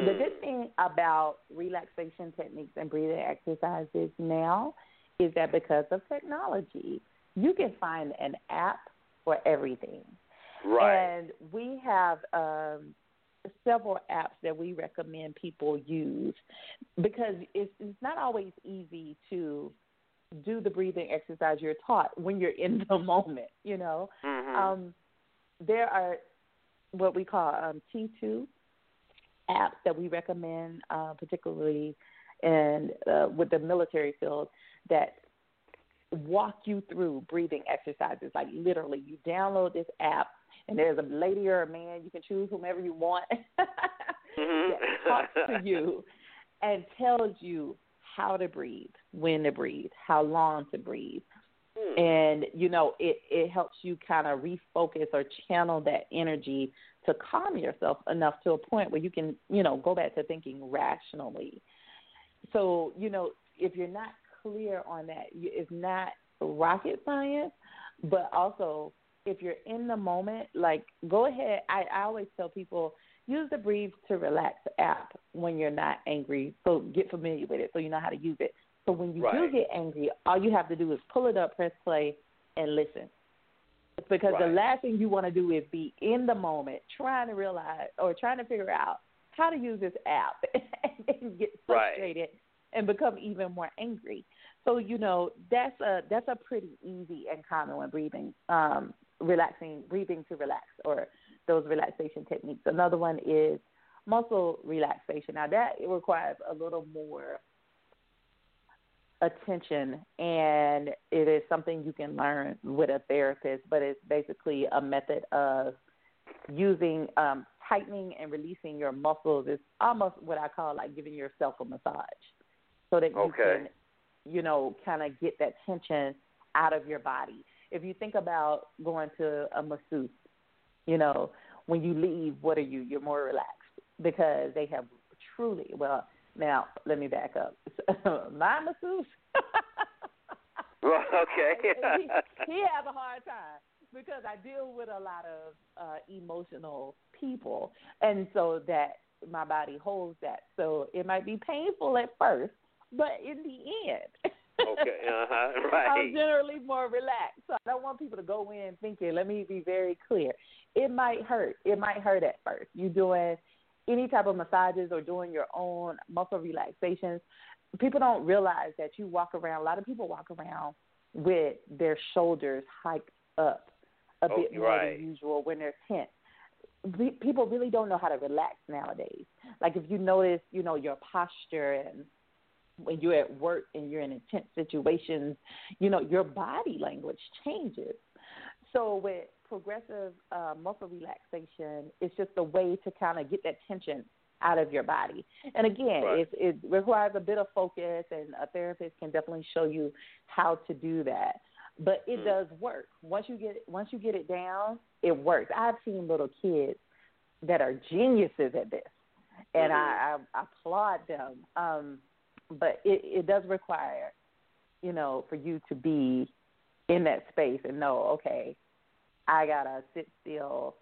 The Mm. good thing about relaxation techniques and breathing exercises now is that because of technology, you can find an app for everything. Right. And we have um, several apps that we recommend people use because it's, it's not always easy to do the breathing exercise you're taught when you're in the moment, you know. Mhm. Um, there are what we call um, T2 apps that we recommend, uh, particularly in uh, with the military field, that walk you through breathing exercises. Like literally, you download this app, and there's a lady or a man. You can choose whomever you want Mm-hmm. that talks to you and tells you how to breathe, when to breathe, how long to breathe. Hmm. And you know, it it helps you kind of refocus or channel that energy to calm yourself enough to a point where you can, you know, go back to thinking rationally. So, you know, if you're not clear on that, it's not rocket science, but also if you're in the moment, like go ahead. I, I always tell people use the Breathe to Relax app when you're not angry. So get familiar with it so you know how to use it. So when you do get angry, all you have to do is pull it up, press play, and listen. Because the last thing you want to do is be in the moment trying to realize or trying to figure out how to use this app and get Right. frustrated and become even more angry. So you know that's a that's a pretty easy and common one breathing, um, relaxing, breathing to relax, or those relaxation techniques. Another one is muscle relaxation. Now that it requires a little more attention and it is something you can learn with a therapist, but it's basically a method of using um, tightening and releasing your muscles. It's almost what I call like giving yourself a massage so that you can, you know, kind of get that tension out of your body. If you think about going to a masseuse, you know, when you leave, what are you? You're more relaxed because they have truly, well, now let me back up. My masseuse, okay. he, he has a hard time because I deal with a lot of uh, emotional people, and so that my body holds that. So it might be painful at first, but in the end, okay. Uh huh. right. I'm generally more relaxed. So I don't want people to go in thinking, let me be very clear. It might hurt. It might hurt at first. You doing any type of massages or doing your own muscle relaxations. People don't realize that you walk around, a lot of people walk around with their shoulders hiked up a Oh, bit more right. than usual when they're tense. People really don't know how to relax nowadays. Like if you notice, you know, your posture and when you're at work and you're in intense situations, you know, your body language changes. So with progressive uh, muscle relaxation, it's just a way to kind of get that tension out of your body. And again, Right. it, it requires a bit of focus, and a therapist can definitely show you how to do that. But it Mm. does work. Once you get once you get it down, it works. I've seen little kids that are geniuses at this, and I, I applaud them. Um, but it, it does require, you know, for you to be in that space and know, okay, I gotta sit still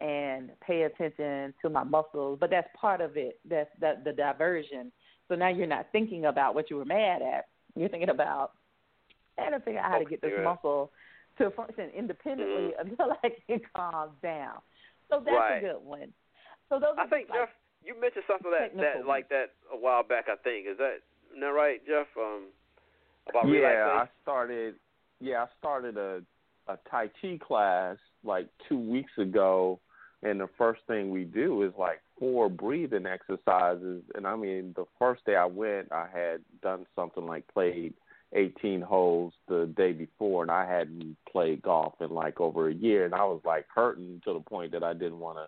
and pay attention to my muscles. But that's part of it. That's that the diversion. So now you're not thinking about what you were mad at. You're thinking about I gotta figure out how to get this muscle to function independently mm-hmm. until I can calm down. So that's Right. a good one. So those are I think like Jeff, you mentioned something that technical that like that a while back. I think is that isn't that right, Jeff? Um, about yeah, relaxation. I started. Yeah, I started a a Tai Chi class like two weeks ago, and the first thing we do is like four breathing exercises. And I mean, the first day I went, I had done something like played 18 holes the day before, and I hadn't played golf in like over a year, and I was like hurting to the point that I didn't want to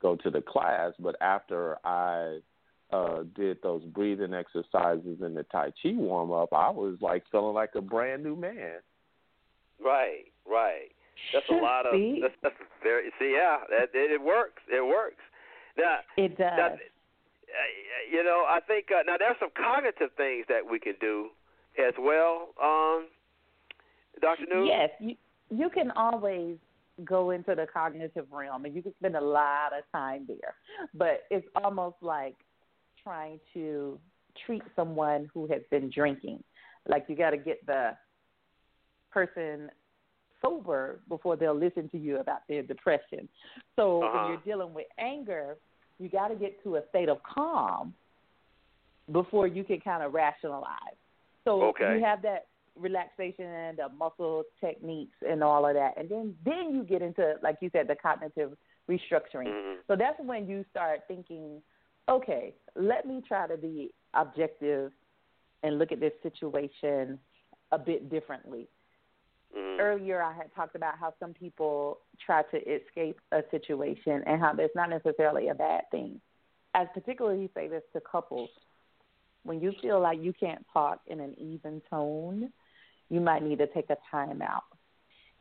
go to the class. But after I uh did those breathing exercises and the Tai Chi warm up, I was like feeling like a brand new man. Right, right. That's a lot of that's, that's very see yeah that it, it works it works. Now it does. now, uh, you know I think uh, now there's some cognitive things that we can do as well, um, Doctor New. Yes, you you can always go into the cognitive realm and you can spend a lot of time there. But it's almost like trying to treat someone who has been drinking. Like you got to get the person sober before they'll listen to you about their depression. So Uh-huh. when you're dealing with anger, you got to get to a state of calm before you can kind of rationalize. So Okay. you have that relaxation, and the muscle techniques, and all of that, and then then you get into like you said the cognitive restructuring. Mm-hmm. So that's when you start thinking, okay, let me try to be objective and look at this situation a bit differently. Mm-hmm. Earlier, I had talked about how some people try to escape a situation and how that's not necessarily a bad thing. As particularly say this to couples, when you feel like you can't talk in an even tone, you might need to take a time out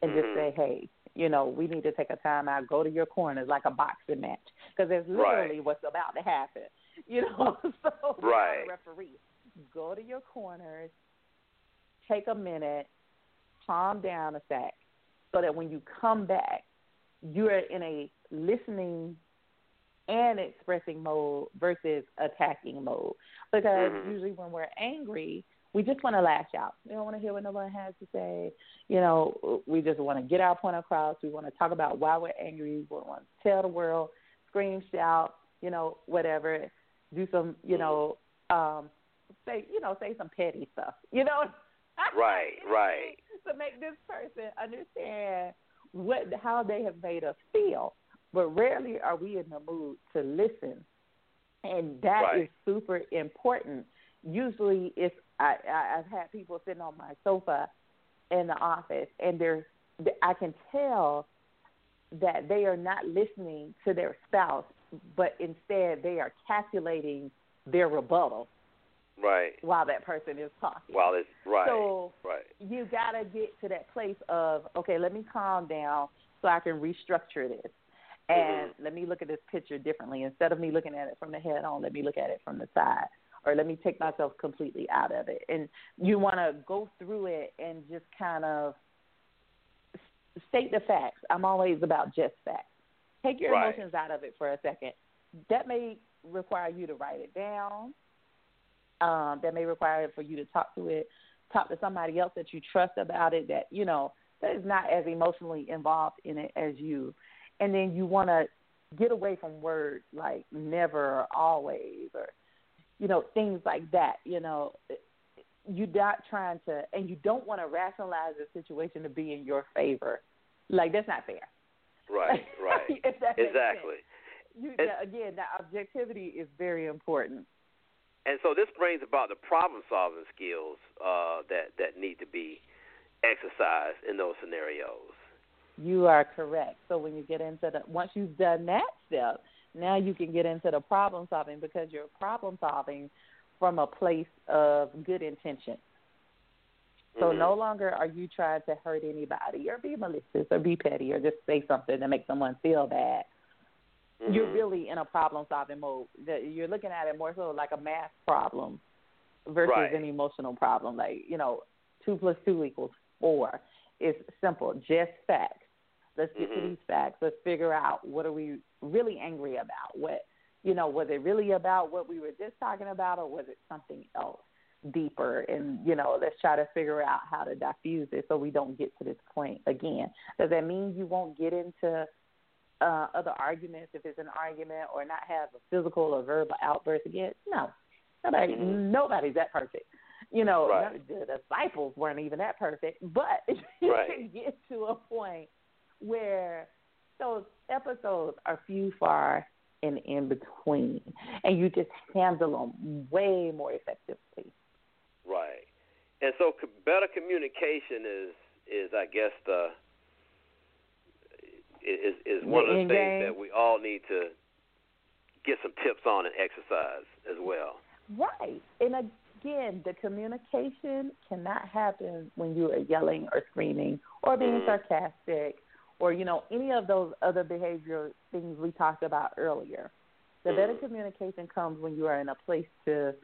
and just Mhm. say, hey, you know, we need to take a time out, go to your corners like a boxing match because that's literally Right. what's about to happen. You know, so Right. referee, go to your corners, take a minute, calm down a sec, so that when you come back, you're in a listening and expressing mode versus attacking mode. Because Mhm. usually when we're angry, we just want to lash out. We don't want to hear what no one has to say. You know, we just want to get our point across. We want to talk about why we're angry. We want to tell the world, scream, shout, you know, whatever. Do some, you know, um, say, you know, say some petty stuff. You know, Right, right. to make this person understand what how they have made us feel. But rarely are we in the mood to listen, and that is Right. super important. Usually, it's I, I I've had people sitting on my sofa in the office, and there's I can tell that they are not listening to their spouse, but instead they are calculating their rebuttal Right. while that person is talking. While it's right. So right. you gotta get to that place of okay, let me calm down so I can restructure this, and mm-hmm. let me look at this picture differently. Instead of me looking at it from the head on, let me look at it from the side, or let me take myself completely out of it. And you want to go through it and just kind of state the facts. I'm always about just facts. Take your Right. emotions out of it for a second. That may require you to write it down. Um, that may require for you to talk to it, talk to somebody else that you trust about it. That you know that is not as emotionally involved in it as you. And then you want to get away from words like never or always or you know things like that. You know, you're not trying to, and you don't want to rationalize the situation to be in your favor. Like that's not fair. Right, right. if that exactly. You, And- again, that objectivity is very important. And so this brings about the problem solving skills uh, that that need to be exercised in those scenarios. You are correct. So when you get into the once you've done that step, now you can get into the problem solving because you're problem solving from a place of good intention. So Mhm. no longer are you trying to hurt anybody or be malicious or be petty or just say something to make someone feel bad. You're Mhm. really in a problem solving mode. You're looking at it more so like a math problem versus Right. an emotional problem. Like, you know, two plus two equals four. It's simple, just facts. Let's get to Mhm. these facts. Let's figure out what are we really angry about? What you know, was it really about what we were just talking about or was it something else deeper? And, you know, let's try to figure out how to diffuse it so we don't get to this point again. Does that mean you won't get into uh, other arguments if it's an argument or not have a physical or verbal outburst again? No. Nobody, Mhm. nobody's that perfect. You know, Right. the disciples weren't even that perfect, but you Right. can get to a point where those episodes are few, far, and in between, and you just handle them way more effectively. Right. And so better communication is is I guess the is is one The of the things game. that we all need to get some tips on and exercise as well. Right. And again, the communication cannot happen when you are yelling or screaming or being Mhm. sarcastic or, you know, any of those other behavioral things we talked about earlier. The better Mhm. communication comes when you are in a place to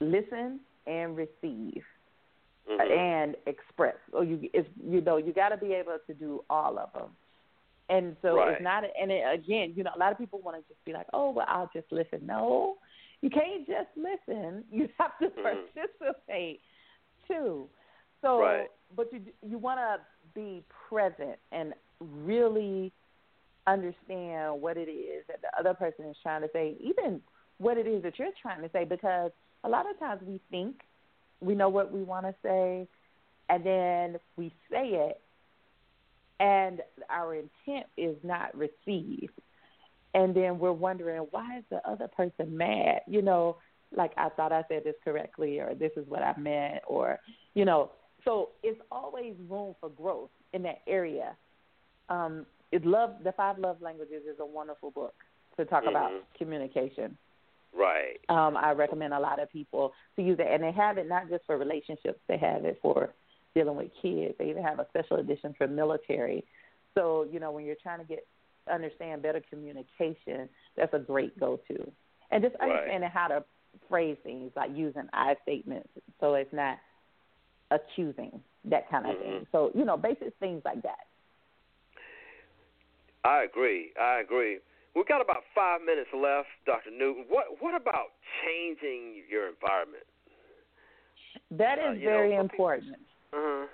listen and receive Mhm. and express. Or you, it's, you know, you got to be able to do all of them. And so Right. it's not, and it, again, you know, a lot of people want to just be like, oh, well, I'll just listen. No, you can't just listen. You have to Mhm. participate too. So, Right. but you you want to be present and really understand what it is that the other person is trying to say, even what it is that you're trying to say, because a lot of times we think we know what we want to say, and then we say it, and our intent is not received. and then we're wondering why is the other person mad? You know, like I thought I said this correctly, or this is what I meant, or you know. So it's always room for growth in that area. Um, it love the five love languages is a wonderful book to talk Mhm. about communication. Right. Um, I recommend a lot of people to use it, and they have it not just for relationships; they have it for dealing with kids. They even have a special edition for military. So you know, when you're trying to get understand better communication, that's a great go-to. And just Right. understanding how to phrase things, like using I statements, so it's not accusing that kind of Mhm. thing. So you know, basic things like that. I agree. I agree. We've got about five minutes left, Dr. Newton. What what about changing your environment? That is Uh, is know, very important. Uh-huh.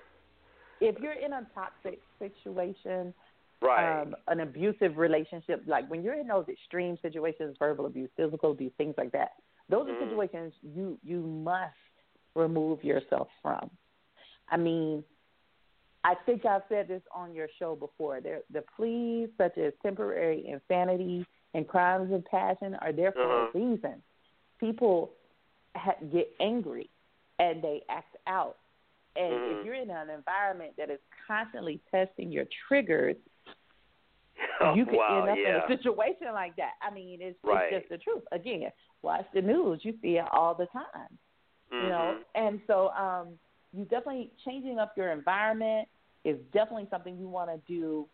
If you're in a toxic situation, Right. um, an abusive relationship, like when you're in those extreme situations, verbal abuse, physical abuse, things like that, those are Mhm. situations you you must remove yourself from. I mean, I think I've said this on your show before. There, the pleas such as temporary insanity and crimes of passion are there for Uh-huh. a reason. People ha- get angry and they act out. And Mhm. if you're in an environment that is constantly testing your triggers, Oh, you could wow, end up in a situation like that. I mean, it's, Right. it's just the truth. Again, watch the news; you see it all the time. You know, Mhm. and so um, you definitely changing up your environment is definitely something you want to do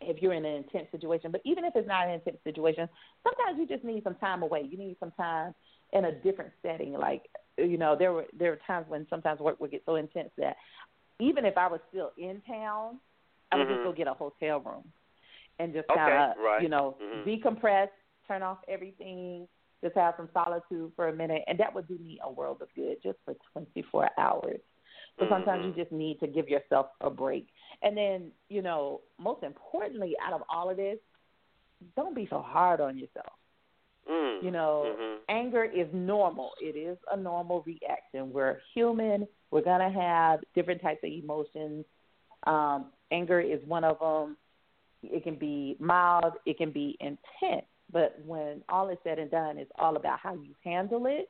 if you're in an intense situation. But even if it's not an intense situation, sometimes you just need some time away. You need some time in a different setting. Like you know, there were there were times when sometimes work would get so intense that even if I was still in town, I would Mhm. just go get a hotel room and just kind of right. you know Mhm. decompress, turn off everything, just have some solitude for a minute, and that would do me a world of good just for 24 hours. So sometimes Mhm. you just need to give yourself a break. And then, you know, most importantly, out of all of this, don't be so hard on yourself. Mm. You know, Mhm. anger is normal. It is a normal reaction. We're human. We're going to have different types of emotions. Um, anger is one of them. It can be mild, it can be intense. But when all is said and done, it's all about how you handle it.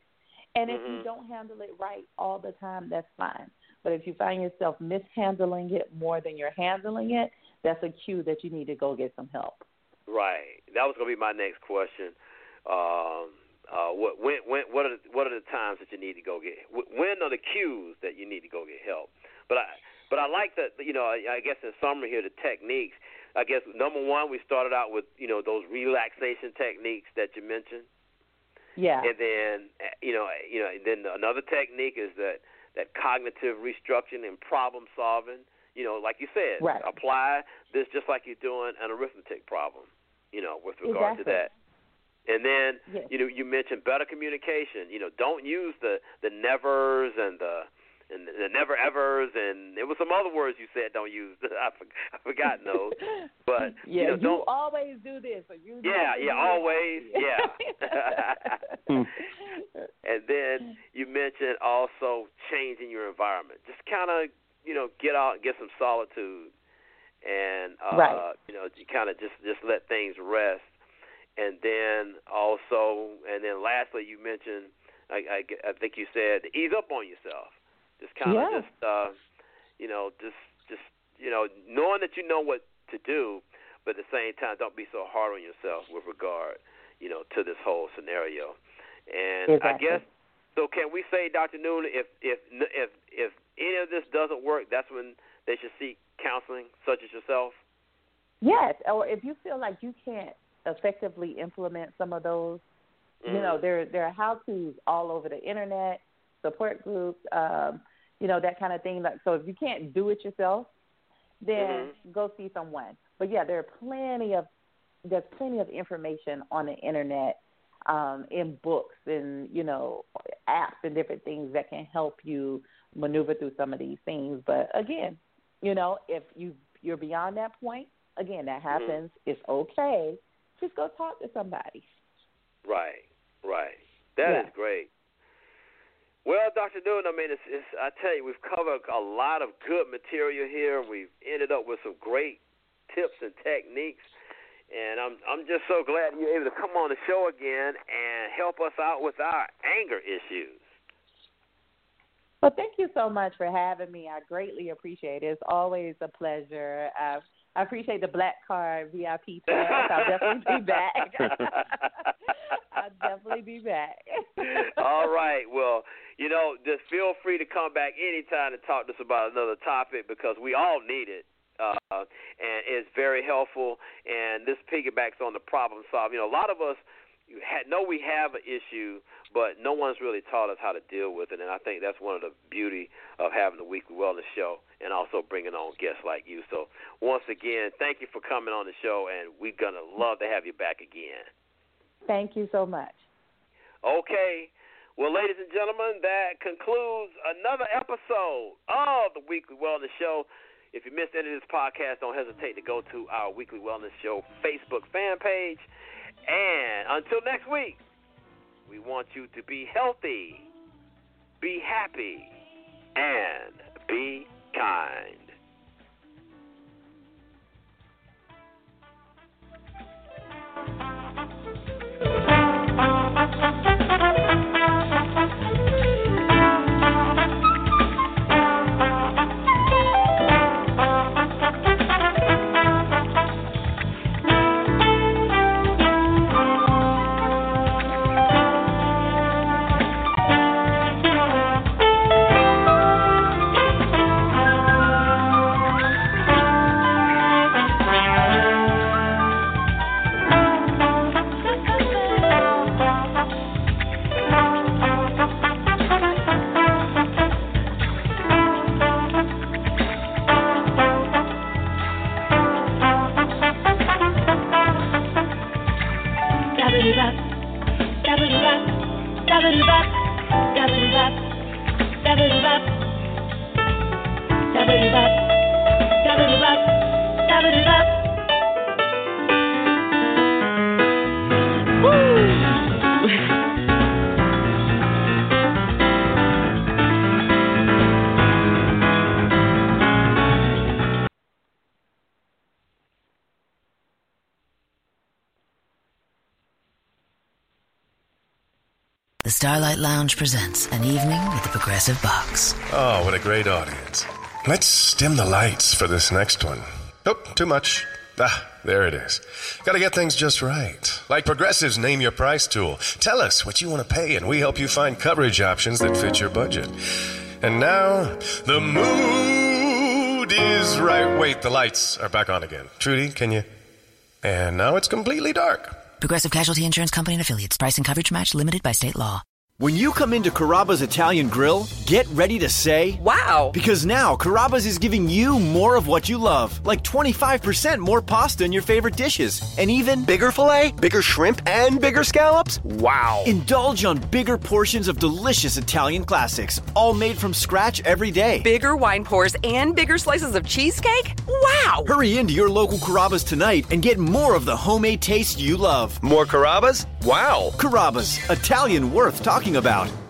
And if you Mhm. don't handle it right all the time, that's fine. But if you find yourself mishandling it more than you're handling it, that's a cue that you need to go get some help. Right. That was going to be my next question. Um, uh, what when when what are the, what are the times that you need to go get? When are the cues that you need to go get help? But I but I like that you know I, I guess in summary here the techniques. I guess number one we started out with you know those relaxation techniques that you mentioned. Yeah. And then you know you know and then another technique is that that cognitive restructuring and problem solving. You know, like you said, Right. apply this just like you're doing an arithmetic problem. You know, with regard Exactly. to that. And then Yes. you know you mentioned better communication. You know, don't use the the nevers and the and the never evers and there was some other words you said don't use. I for, I forgotten those. But yeah, you know, don't always do this, or you yeah, never yeah, do always, yeah. and then you mentioned also changing your environment. Just kind of, you know, get out and get some solitude, and uh, Right. you know, you kind of just just let things rest. And then also, and then lastly, you mentioned, I, I, I think you said, ease up on yourself. Just kind of Yeah. just, uh, you know, just just you know, knowing that you know what to do, but at the same time, don't be so hard on yourself with regard, you know, to this whole scenario. And I guess so. Can we say, Dr. Newton, if if if if any of this doesn't work, that's when they should seek counseling, such as yourself. Yes, or if you feel like you can't effectively implement some of those, you know, Mhm. there there are how tos all over the internet, support groups, um, you know, that kind of thing. Like so if you can't do it yourself, then go see someone. But yeah, there are plenty of there's plenty of information on the internet, um, in books and, you know, apps and different things that can help you maneuver through some of these things. But again, you know, if you you're beyond that point, again, that happens. It's okay. Just go talk to somebody. Right, right. That is Yeah. great. Well, Dr. Newton, I mean, it's, it's, I tell you, we've covered a lot of good material here. We've ended up with some great tips and techniques. and I'm I'm just so glad you're able to come on the show again and help us out with our anger issues. Well, thank you so much for having me. I greatly appreciate it. It's always a pleasure. Uh, I appreciate the black card VIP pass. I'll definitely be back. I'll definitely be back. All right. Well, you know, just feel free to come back anytime to talk to us about another topic because we all need it. Uh, and it's very helpful. And this piggybacks on the problem solving. You know, a lot of us know we have an issue, but no one's really taught us how to deal with it. And I think that's one of the beauty of having the weekly wellness show and also bringing on guests like you. So once again, thank you for coming on the show, and we're gonna love to have you back again. Thank you so much. Okay. Well, ladies and gentlemen, that concludes another episode of the Weekly Wellness Show. If you missed any of this podcast, don't hesitate to go to our Weekly Wellness Show Facebook fan page. And until next week, we want you to be healthy, be happy, and be kind. The Starlight Lounge presents an evening with the Progressive Box. Oh, what a great audience. Let's dim the lights for this next one. Nope, too much. Ah, there it is. Gotta get things just right. Like Progressive's Name Your Price tool. Tell us what you want to pay, and we help you find coverage options that fit your budget. And now, the mood is right. Wait, the lights are back on again. Trudy, can you? And now it's completely dark. Progressive Casualty Insurance Company and Affiliates. Price and coverage match limited by state law. When you come into Carrabba's Italian Grill, get ready to say, Wow! Because now Carrabba's is giving you more of what you love, like 25% more pasta in your favorite dishes, and even bigger filet, bigger shrimp, and bigger scallops. Wow! Indulge on bigger portions of delicious Italian classics, all made from scratch every day. Bigger wine pours and bigger slices of cheesecake? Wow! Hurry into your local Carrabba's tonight and get more of the homemade taste you love. More Carrabba's? Wow! Carrabba's, Italian worth talking about.